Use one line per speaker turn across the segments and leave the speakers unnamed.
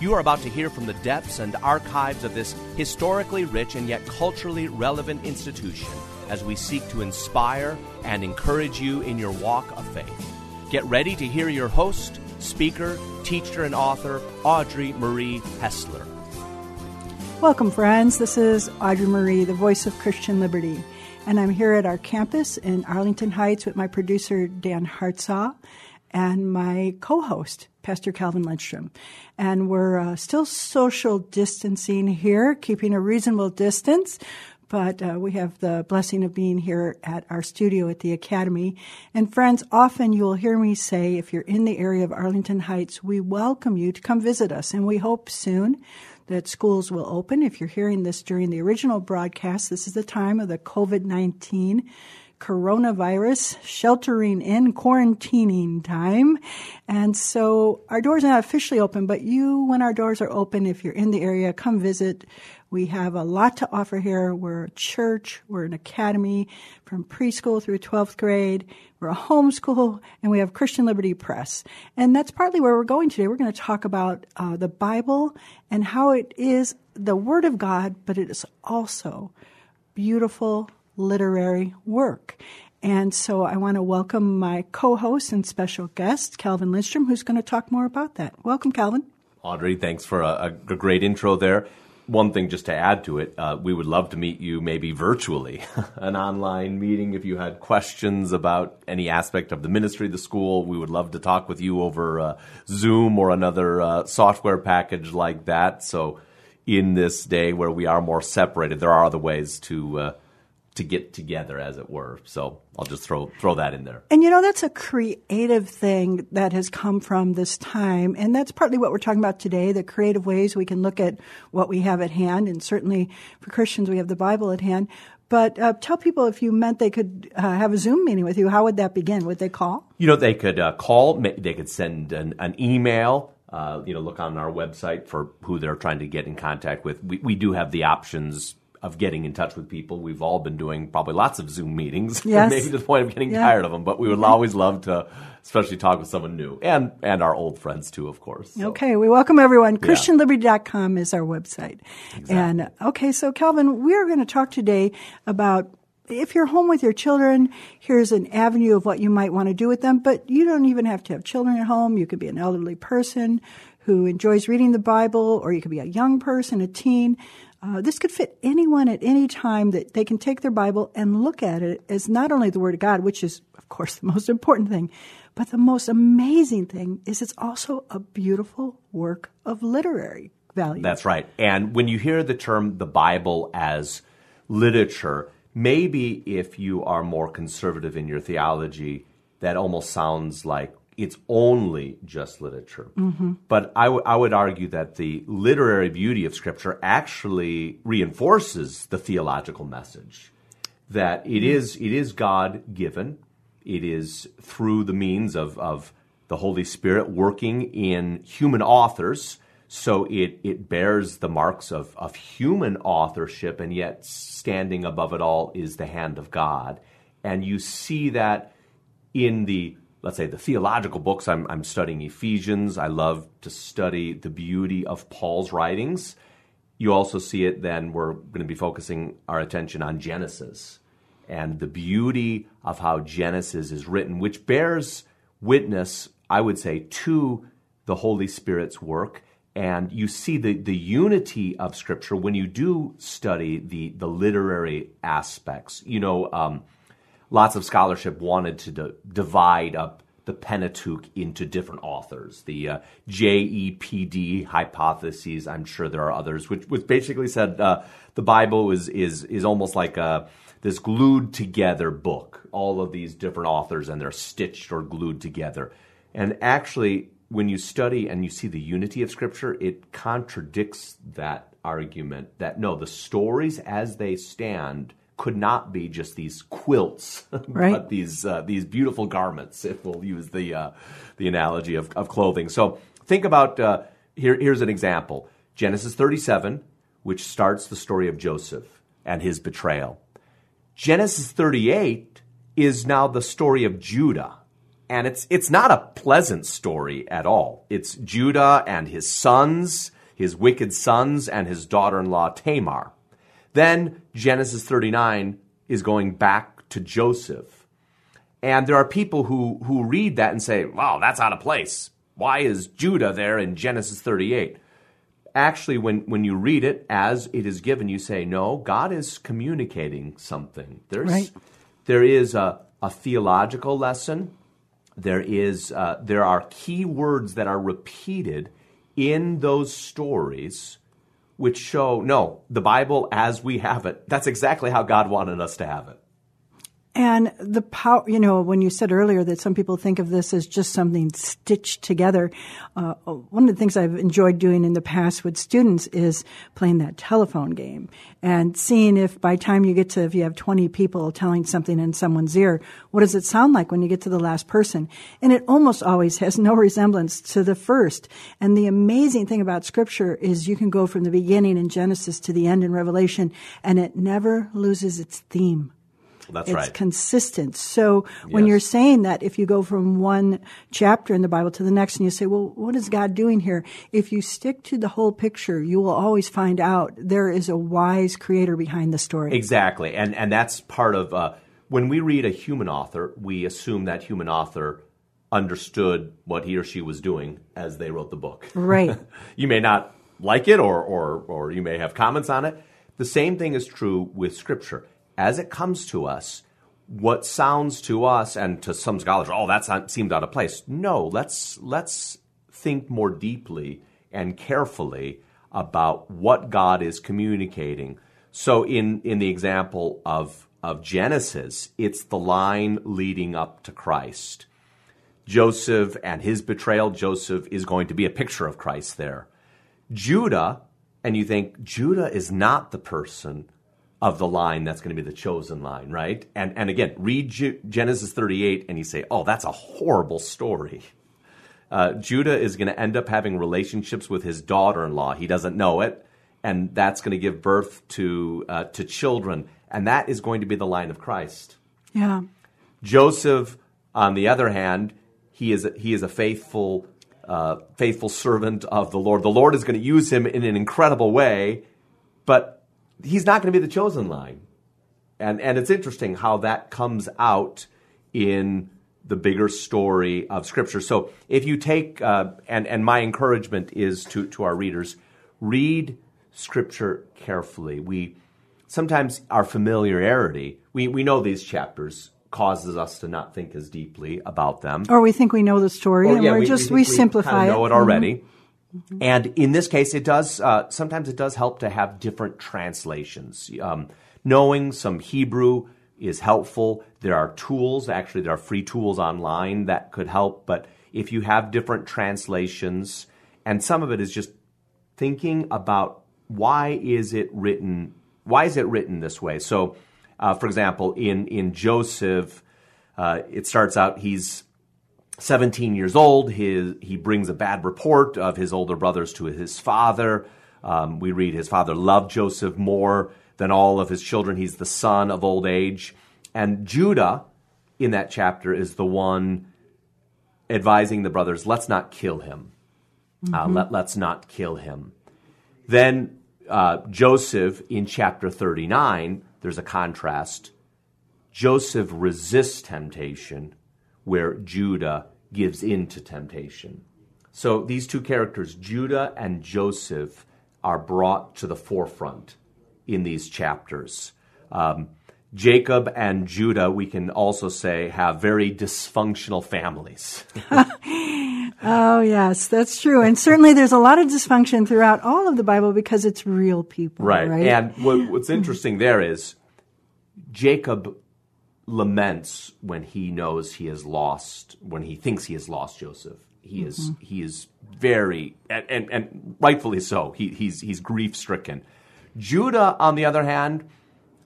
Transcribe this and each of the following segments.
You are about to hear from the depths and archives of this historically rich and yet culturally relevant institution as we seek to inspire and encourage you in your walk of faith. Get ready to hear your host, speaker, teacher, and author, Audrey Marie Hessler.
Welcome, friends. This is Audrey Marie, the voice of Christian Liberty. And I'm here at our campus in Arlington Heights with my producer, Dan Hartsaw and my co-host, Pastor Calvin Lindstrom. And we're uh, still social distancing here, keeping a reasonable distance. But uh, we have the blessing of being here at our studio at the Academy. And friends, often you'll hear me say, if you're in the area of Arlington Heights, we welcome you to come visit us. And we hope soon that schools will open. If you're hearing this during the original broadcast, this is the time of the COVID 19 coronavirus sheltering in quarantining time. And so our doors are not officially open, but you, when our doors are open, if you're in the area, come visit. We have a lot to offer here. We're a church. We're an academy from preschool through 12th grade. We're a homeschool and we have Christian Liberty Press. And that's partly where we're going today. We're going to talk about uh, the Bible and how it is the Word of God, but it is also beautiful, literary work. And so I want to welcome my co-host and special guest, Calvin Lindstrom, who's going to talk more about that. Welcome, Calvin.
Audrey, thanks for a, a great intro there. One thing just to add to it, uh, we would love to meet you maybe virtually, an online meeting if you had questions about any aspect of the ministry the school. We would love to talk with you over uh, Zoom or another uh, software package like that. So, in this day where we are more separated, there are other ways to uh, to get together, as it were. So I'll just throw throw that in there.
And you know, that's a creative thing that has come from this time, and that's partly what we're talking about today: the creative ways we can look at what we have at hand, and certainly for Christians, we have the Bible at hand. But uh, tell people if you meant they could uh, have a Zoom meeting with you, how would that begin? Would they call?
You know, they could uh, call. They could send an, an email. Uh, you know, look on our website for who they're trying to get in contact with. We, we do have the options of getting in touch with people. We've all been doing probably lots of Zoom meetings,
yes.
maybe to the point of getting yeah. tired of them. But we would mm-hmm. always love to, especially talk with someone new and and our old friends too, of course.
So. Okay, we welcome everyone. Yeah. ChristianLiberty.com is our website.
Exactly.
And okay, so Calvin, we are going to talk today about if you're home with your children, here's an avenue of what you might want to do with them, but you don't even have to have children at home. You could be an elderly person who enjoys reading the Bible, or you could be a young person, a teen. Uh, this could fit anyone at any time that they can take their Bible and look at it as not only the Word of God, which is, of course, the most important thing, but the most amazing thing is it's also a beautiful work of literary value.
That's right. And when you hear the term the Bible as literature, maybe if you are more conservative in your theology, that almost sounds like it's only just literature.
Mm-hmm.
But I, w- I would argue that the literary beauty of Scripture actually reinforces the theological message that it is it is God given. It is through the means of, of the Holy Spirit working in human authors So it, it bears the marks of, of human authorship, and yet standing above it all is the hand of God. And you see that in the, let's say, the theological books. I'm, I'm studying Ephesians. I love to study the beauty of Paul's writings. You also see it then, we're going to be focusing our attention on Genesis and the beauty of how Genesis is written, which bears witness, I would say, to the Holy Spirit's work and you see the, the unity of Scripture when you do study the, the literary aspects. You know, um, lots of scholarship wanted to d- divide up the Pentateuch into different authors. The uh, JEPD hypotheses, I'm sure there are others, which, which basically said uh, the Bible is, is, is almost like a, this glued together book, all of these different authors, and they're stitched or glued together. And actually, when you study and you see the unity of Scripture, it contradicts that argument that no, the stories as they stand could not be just these quilts,
right.
but these uh, these beautiful garments. If we'll use the uh, the analogy of, of clothing. So think about uh, here. Here's an example: Genesis 37, which starts the story of Joseph and his betrayal. Genesis 38 is now the story of Judah and it's it's not a pleasant story at all. It's Judah and his sons, his wicked sons, and his daughter-in-law Tamar. Then Genesis 39 is going back to Joseph. And there are people who, who read that and say, wow, that's out of place. Why is Judah there in Genesis 38? Actually, when, when you read it as it is given, you say, no, God is communicating something. There's,
right.
There is a, a theological lesson there is uh, there are key words that are repeated in those stories which show no the bible as we have it. That's exactly how god wanted us to have it
and the power, you know, when you said earlier that some people think of this as just something stitched together, uh, one of the things I've enjoyed doing in the past with students is playing that telephone game and seeing if by time you get to, if you have 20 people telling something in someone's ear, what does it sound like when you get to the last person? And it almost always has no resemblance to the first. And the amazing thing about scripture is you can go from the beginning in Genesis to the end in Revelation and it never loses its theme.
That's
it's
right.
consistent. So when
Yes.
you're saying that, if you go from one chapter in the Bible to the next and you say, well, what is God doing here? If you stick to the whole picture, you will always find out there is a wise creator behind the story.
Exactly, and and that's part of uh, when we read a human author, we assume that human author understood what he or she was doing as they wrote the book.
Right.
you may not like it, or or or you may have comments on it. The same thing is true with Scripture. As it comes to us, what sounds to us and to some scholars, oh, that seemed out of place. No, let's let's think more deeply and carefully about what God is communicating. So, in in the example of of Genesis, it's the line leading up to Christ. Joseph and his betrayal. Joseph is going to be a picture of Christ there. Judah, and you think Judah is not the person of the line that's going to be the chosen line, right? And and again, read Ju- Genesis 38 and you say, "Oh, that's a horrible story." Uh, Judah is going to end up having relationships with his daughter-in-law. He doesn't know it, and that's going to give birth to uh, to children, and that is going to be the line of Christ.
Yeah.
Joseph, on the other hand, he is a, he is a faithful uh, faithful servant of the Lord. The Lord is going to use him in an incredible way, but he's not going to be the chosen line. And and it's interesting how that comes out in the bigger story of Scripture. So if you take uh, and and my encouragement is to to our readers, read Scripture carefully. We sometimes our familiarity we we know these chapters causes us to not think as deeply about them.
Or we think we know the story
Or,
and
yeah,
we're
we,
just,
we,
we, simplify
kinda know
it.
it already. And in this case, it does. Uh, sometimes it does help to have different translations. Um, knowing some Hebrew is helpful. There are tools. Actually, there are free tools online that could help. But if you have different translations, and some of it is just thinking about why is it written? Why is it written this way? So, uh, for example, in in Joseph, uh, it starts out he's 17 years old, his, he brings a bad report of his older brothers to his father. Um, we read his father loved Joseph more than all of his children. He's the son of old age. And Judah, in that chapter, is the one advising the brothers, let's not kill him. Uh, mm-hmm. Uh, let, let's not kill him. Then uh, Joseph, in chapter 39, there's a contrast. Joseph resists temptation where Judah gives in to temptation. So these two characters, Judah and Joseph, are brought to the forefront in these chapters. Um, Jacob and Judah, we can also say, have very dysfunctional families.
oh, yes, that's true. And certainly there's a lot of dysfunction throughout all of the Bible because it's real people. Right. right?
And what, what's interesting there is Jacob laments when he knows he has lost, when he thinks he has lost Joseph. He is mm-hmm. he is very and, and, and rightfully so. He, he's he's grief stricken. Judah, on the other hand,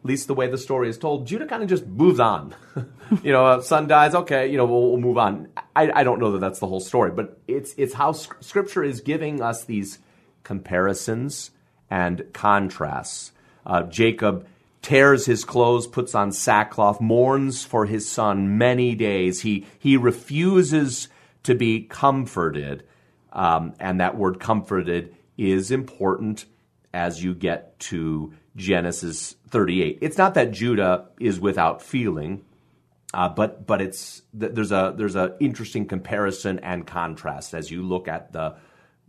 at least the way the story is told, Judah kind of just moves on. you know, son dies, okay, you know, we'll, we'll move on. I, I, don't know that that's the whole story, but it's it's how Scripture is giving us these comparisons and contrasts. Uh, Jacob tears his clothes, puts on sackcloth, mourns for his son many days. He, he refuses to be comforted. Um, and that word comforted is important as you get to Genesis 38. It's not that Judah is without feeling, uh, but but it's there's a there's an interesting comparison and contrast as you look at the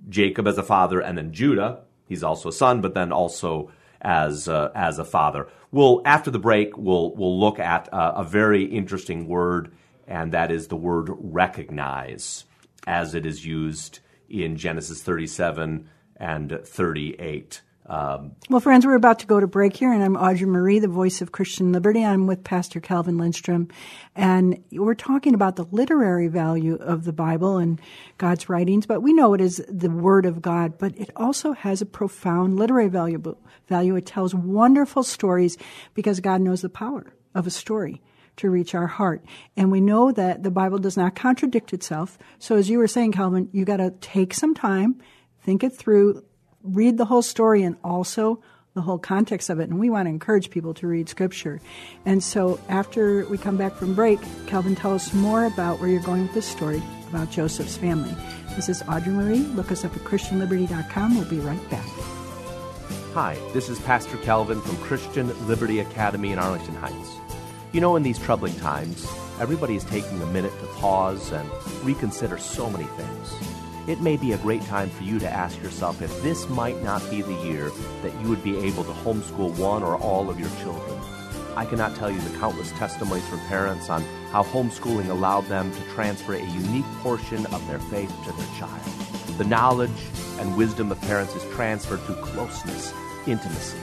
Jacob as a father and then Judah. He's also a son, but then also as uh, as a father. We'll after the break we'll we'll look at uh, a very interesting word, and that is the word recognize, as it is used in Genesis 37 and 38.
Um, well, friends, we're about to go to break here, and I'm Audrey Marie, the voice of Christian Liberty. I'm with Pastor Calvin Lindstrom, and we're talking about the literary value of the Bible and God's writings. But we know it is the Word of God, but it also has a profound literary value. Value. It tells wonderful stories because God knows the power of a story to reach our heart. And we know that the Bible does not contradict itself. So as you were saying, Calvin, you got to take some time, think it through, read the whole story and also the whole context of it. And we want to encourage people to read Scripture. And so after we come back from break, Calvin, tell us more about where you're going with this story about Joseph's family. This is Audrey Marie. Look us up at ChristianLiberty.com. We'll be right back.
Hi, this is Pastor Calvin from Christian Liberty Academy in Arlington Heights. You know, in these troubling times, everybody is taking a minute to pause and reconsider so many things it may be a great time for you to ask yourself if this might not be the year that you would be able to homeschool one or all of your children. I cannot tell you the countless testimonies from parents on how homeschooling allowed them to transfer a unique portion of their faith to their child. The knowledge and wisdom of parents is transferred through closeness, intimacy.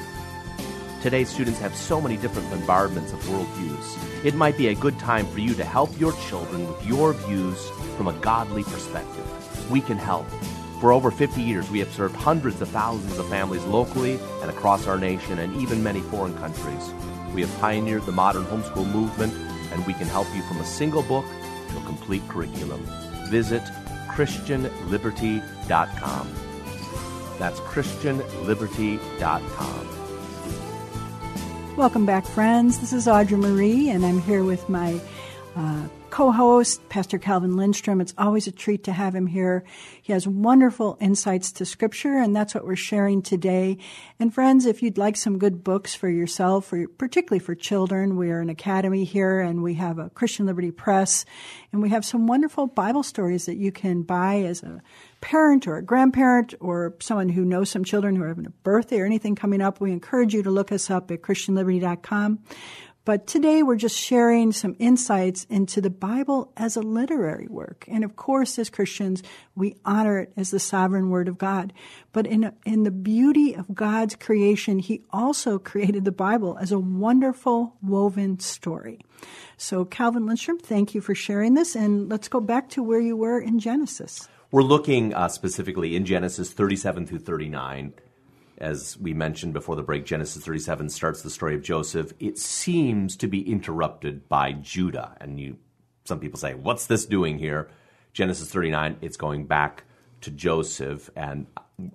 Today's students have so many different bombardments of worldviews. It might be a good time for you to help your children with your views from a godly perspective we can help. For over 50 years, we have served hundreds of thousands of families locally and across our nation and even many foreign countries. We have pioneered the modern homeschool movement, and we can help you from a single book to a complete curriculum. Visit ChristianLiberty.com. That's ChristianLiberty.com.
Welcome back, friends. This is Audrey Marie, and I'm here with my uh, co host, Pastor Calvin Lindstrom. It's always a treat to have him here. He has wonderful insights to Scripture, and that's what we're sharing today. And friends, if you'd like some good books for yourself, or particularly for children, we are an academy here, and we have a Christian Liberty Press, and we have some wonderful Bible stories that you can buy as a parent or a grandparent or someone who knows some children who are having a birthday or anything coming up. We encourage you to look us up at ChristianLiberty.com. But today we're just sharing some insights into the Bible as a literary work. And of course, as Christians, we honor it as the sovereign word of God. But in, in the beauty of God's creation, He also created the Bible as a wonderful woven story. So, Calvin Lindstrom, thank you for sharing this. And let's go back to where you were in Genesis.
We're looking uh, specifically in Genesis 37 through 39 as we mentioned before the break, Genesis 37 starts the story of Joseph. It seems to be interrupted by Judah. And you, some people say, what's this doing here? Genesis 39, it's going back to Joseph, and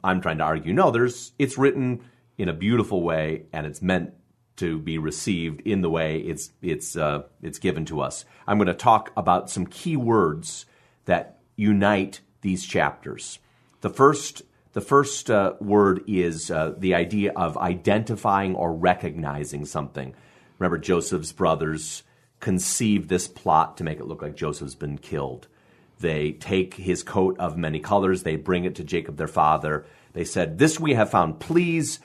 I'm trying to argue no, there's it's written in a beautiful way, and it's meant to be received in the way it's it's uh, it's given to us. I'm going to talk about some key words that unite these chapters. The first the first uh, word is uh, the idea of identifying or recognizing something. Remember, Joseph's brothers conceived this plot to make it look like Joseph's been killed. They take his coat of many colors, they bring it to Jacob, their father. They said, This we have found. Please,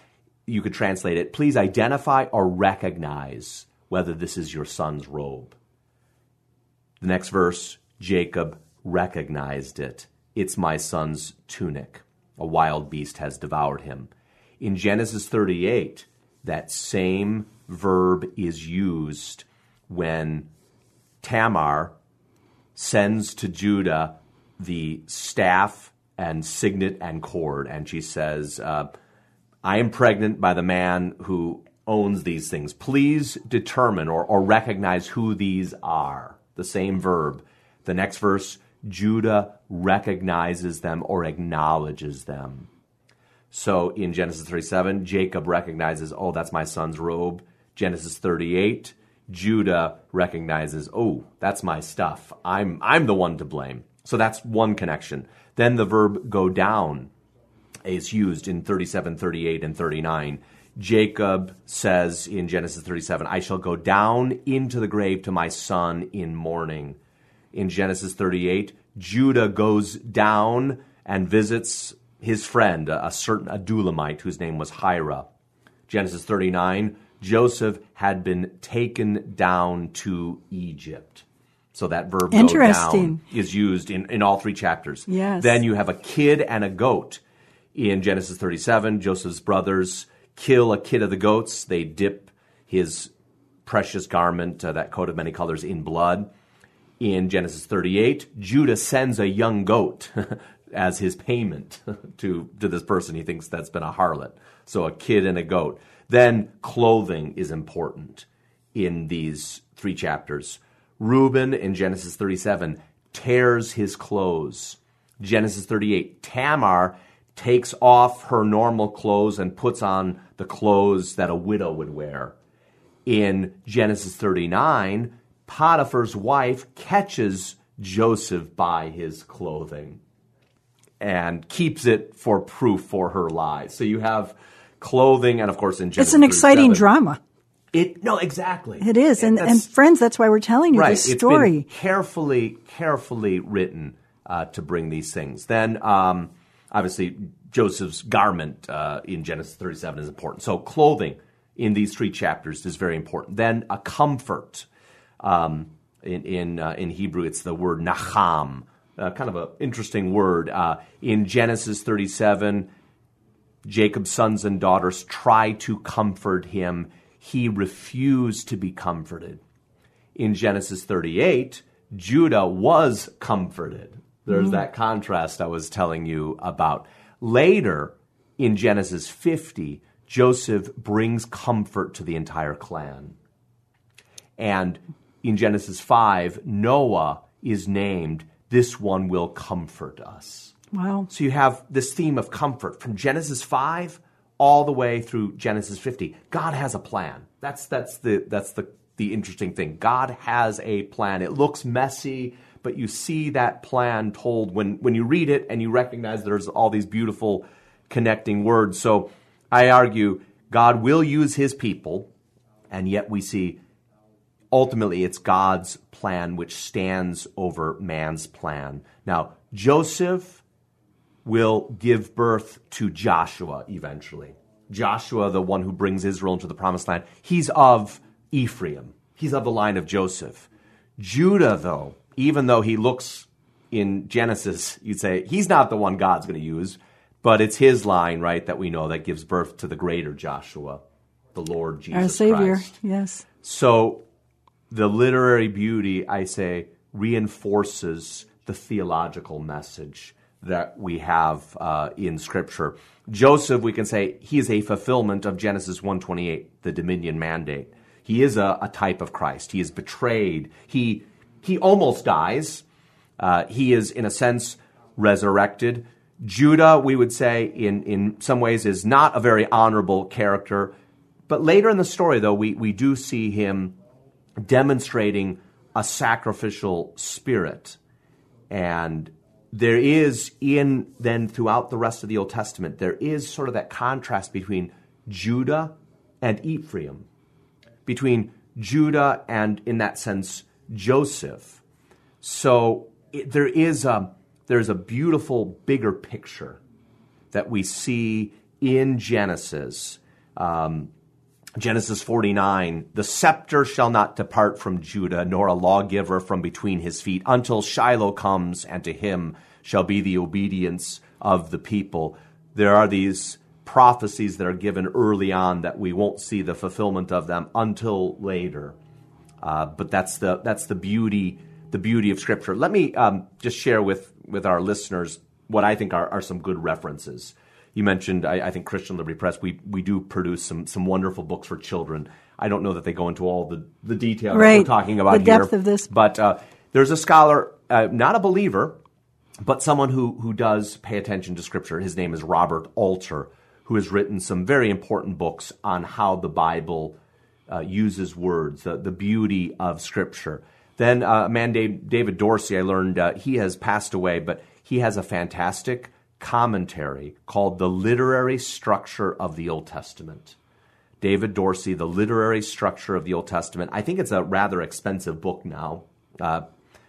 you could translate it, please identify or recognize whether this is your son's robe. The next verse, Jacob recognized it. It's my son's tunic. A wild beast has devoured him. In Genesis 38, that same verb is used when Tamar sends to Judah the staff and signet and cord, and she says, uh, I am pregnant by the man who owns these things. Please determine or, or recognize who these are. The same verb. The next verse, Judah recognizes them or acknowledges them. So in Genesis 37, Jacob recognizes, oh, that's my son's robe. Genesis 38, Judah recognizes, oh, that's my stuff. I'm, I'm the one to blame. So that's one connection. Then the verb go down is used in 37, 38, and 39. Jacob says in Genesis 37, I shall go down into the grave to my son in mourning. In Genesis 38, Judah goes down and visits his friend, a certain Adullamite whose name was Hira. Genesis 39, Joseph had been taken down to Egypt. So that verb
Interesting.
go down is used in, in all three chapters.
Yes.
Then you have a kid and a goat. In Genesis 37, Joseph's brothers kill a kid of the goats. They dip his precious garment, uh, that coat of many colors, in blood. In Genesis 38, Judah sends a young goat as his payment to, to this person. He thinks that's been a harlot. So a kid and a goat. Then clothing is important in these three chapters. Reuben in Genesis 37 tears his clothes. Genesis 38, Tamar takes off her normal clothes and puts on the clothes that a widow would wear. In Genesis 39, Potiphar's wife catches Joseph by his clothing and keeps it for proof for her lies. So you have clothing, and of course, in Genesis
It's an exciting
37,
drama.
It no, exactly.
It is, and, and
that's-
friends, that's why we're telling you
right.
this
It's
story.
carefully, carefully written uh, to bring these things. Then, um, obviously, Joseph's garment uh, in Genesis 37 is important. So, clothing in these three chapters is very important. Then, a comfort. Um, in in, uh, in Hebrew, it's the word nacham, uh, kind of an interesting word. Uh, in Genesis 37, Jacob's sons and daughters try to comfort him. He refused to be comforted. In Genesis 38, Judah was comforted. There's that contrast I was telling you about. Later, in Genesis 50, Joseph brings comfort to the entire clan. And in Genesis 5, Noah is named, This one will comfort us.
Wow.
So you have this theme of comfort from Genesis 5 all the way through Genesis 50. God has a plan. That's that's the that's the the interesting thing. God has a plan. It looks messy, but you see that plan told when when you read it and you recognize there's all these beautiful connecting words. So I argue God will use his people and yet we see ultimately it's God's plan which stands over man's plan. Now, Joseph will give birth to Joshua eventually. Joshua, the one who brings Israel into the promised land, he's of Ephraim. He's of the line of Joseph. Judah, though, even though he looks in Genesis, you'd say he's not the one God's going to use, but it's his line, right, that we know that gives birth to the greater Joshua, the Lord Jesus
Our Savior.
Christ.
Yes.
So the literary beauty, I say, reinforces the theological message that we have uh, in Scripture. Joseph, we can say, he is a fulfillment of Genesis 1:28, the dominion mandate. He is a, a type of Christ. He is betrayed. He he almost dies. Uh, he is, in a sense, resurrected. Judah, we would say, in, in some ways, is not a very honorable character. But later in the story, though, we, we do see him demonstrating a sacrificial spirit. And there is in then throughout the rest of the Old Testament, there is sort of that contrast between Judah and Ephraim, between Judah and, in that sense, Joseph. So it, there is a there's a beautiful bigger picture that we see in Genesis. Um, Genesis 49, the scepter shall not depart from Judah, nor a lawgiver from between his feet, until Shiloh comes, and to him shall be the obedience of the people. There are these prophecies that are given early on that we won't see the fulfillment of them until later. Uh, but that's the that's the beauty the beauty of Scripture. Let me um, just share with with our listeners what I think are, are some good references you mentioned, I, I, think Christian Liberty Press, we, we do produce some, some wonderful books for children. I don't know that they go into all the, the detail
right.
we're talking about
the depth of this.
But uh, there's a scholar, uh, not a believer, but someone who, who does pay attention to Scripture. His name is Robert Alter, who has written some very important books on how the Bible uh, uses words, the, the beauty of Scripture. Then uh, a man named David Dorsey, I learned uh, he has passed away, but he has a fantastic commentary called The Literary Structure of the Old Testament. David Dorsey, The Literary Structure of the Old Testament. I think it's a rather expensive book now. Uh,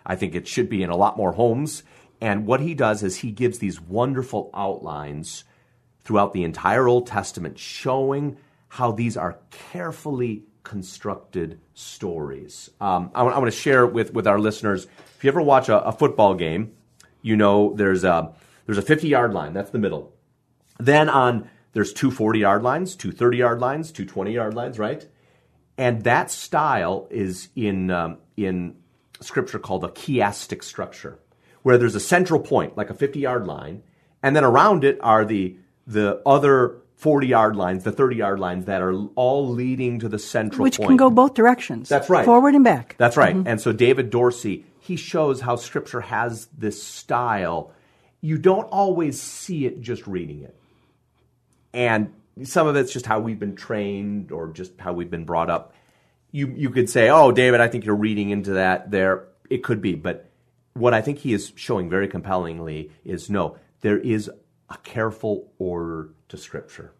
I think it should be in a lot more homes. And what he does is he gives these wonderful outlines throughout the entire Old Testament, showing how these are carefully constructed stories. Um, I, want, I, want, to share with, with our listeners if you ever watch a, a football game, you know there's a there's a 50 yard line, that's the middle. Then on there's two 40 yard lines, two 30 yard lines, two 20 yard lines, right? And that style is in um, in scripture called a chiastic structure, where there's a central point, like a 50 yard line, and then around it are the the other 40 yard lines, the 30 yard lines that are all leading to the central point.
Which
point.
can go both directions.
That's right.
Forward and back.
That's right. Mm-hmm. And so David Dorsey, he shows how scripture has this style you don't always see it just reading it. And some of it's just how we've been trained or just how we've been brought up. You you could say, "Oh, David, I think you're reading into that there." It could be, but what I think he is showing very compellingly is no, there is a careful order to scripture.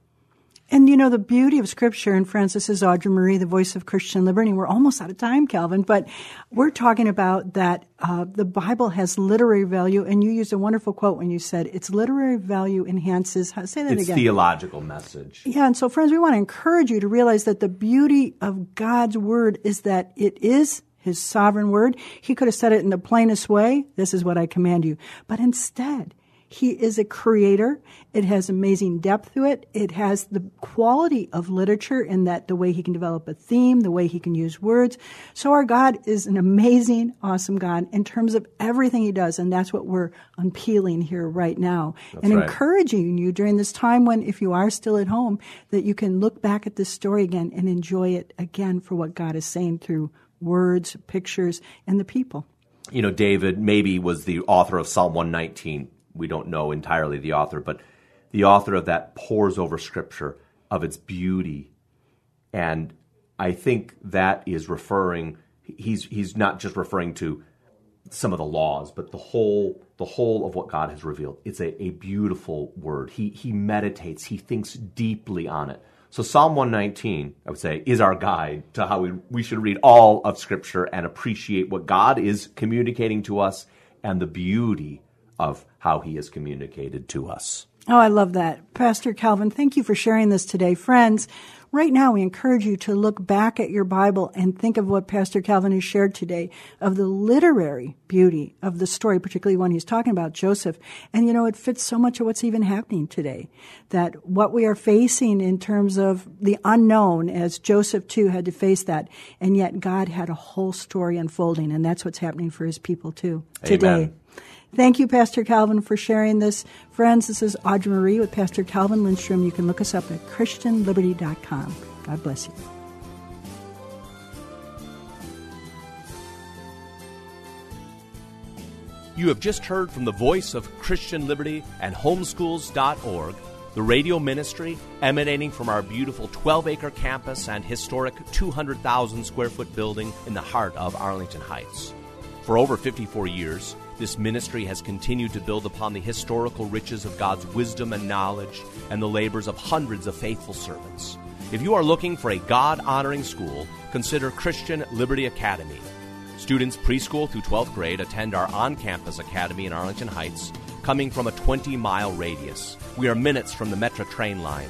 And you know, the beauty of Scripture, and Francis is Audrey Marie, the voice of Christian liberty. We're almost out of time, Calvin, but we're talking about that uh, the Bible has literary value, and you used a wonderful quote when you said its literary value enhances. Say that
it's
again.
theological message.
Yeah, and so, friends, we want to encourage you to realize that the beauty of God's Word is that it is his sovereign word. He could have said it in the plainest way. This is what I command you. But instead, he is a creator. It has amazing depth to it. It has the quality of literature in that the way he can develop a theme, the way he can use words. So our God is an amazing, awesome God in terms of everything he does. And that's what we're unpeeling here right now
that's
and
right.
encouraging you during this time when, if you are still at home, that you can look back at this story again and enjoy it again for what God is saying through words, pictures, and the people.
You know, David maybe was the author of Psalm 119 we don't know entirely the author, but the author of that pores over Scripture of its beauty. And I think that is referring, he's, he's not just referring to some of the laws, but the whole, the whole of what God has revealed. It's a, a beautiful word. He, he meditates, he thinks deeply on it. So Psalm 119, I would say, is our guide to how we, we should read all of Scripture and appreciate what God is communicating to us and the beauty of how he has communicated to us.
Oh, I love that. Pastor Calvin, thank you for sharing this today. Friends, right now we encourage you to look back at your Bible and think of what Pastor Calvin has shared today of the literary beauty of the story, particularly when he's talking about Joseph. And you know, it fits so much of what's even happening today. That what we are facing in terms of the unknown, as Joseph too had to face that, and yet God had a whole story unfolding, and that's what's happening for his people too today.
Amen.
Thank you, Pastor Calvin, for sharing this. Friends, this is Audrey Marie with Pastor Calvin Lindstrom. You can look us up at ChristianLiberty.com. God bless you.
You have just heard from the voice of Christian Liberty and homeschools.org, the radio ministry emanating from our beautiful 12 acre campus and historic 200,000 square foot building in the heart of Arlington Heights. For over 54 years, this ministry has continued to build upon the historical riches of God's wisdom and knowledge and the labors of hundreds of faithful servants. If you are looking for a God honoring school, consider Christian Liberty Academy. Students preschool through 12th grade attend our on campus academy in Arlington Heights, coming from a 20 mile radius. We are minutes from the Metra train line.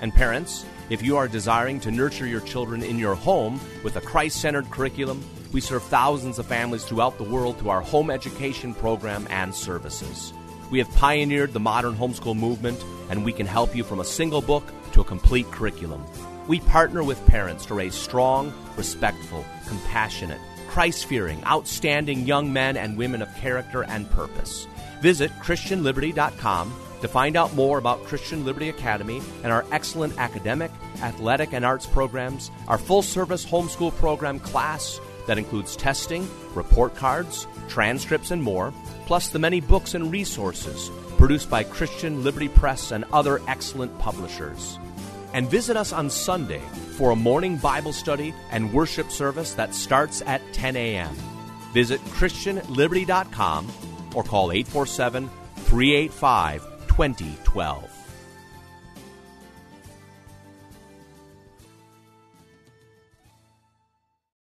And parents, if you are desiring to nurture your children in your home with a Christ centered curriculum, we serve thousands of families throughout the world through our home education program and services. We have pioneered the modern homeschool movement, and we can help you from a single book to a complete curriculum. We partner with parents to raise strong, respectful, compassionate, Christ fearing, outstanding young men and women of character and purpose. Visit ChristianLiberty.com to find out more about Christian Liberty Academy and our excellent academic, athletic, and arts programs, our full service homeschool program class that includes testing, report cards, transcripts, and more, plus the many books and resources produced by Christian Liberty Press and other excellent publishers. And visit us on Sunday for a morning Bible study and worship service that starts at 10 a.m. Visit ChristianLiberty.com or call 847 385 2012.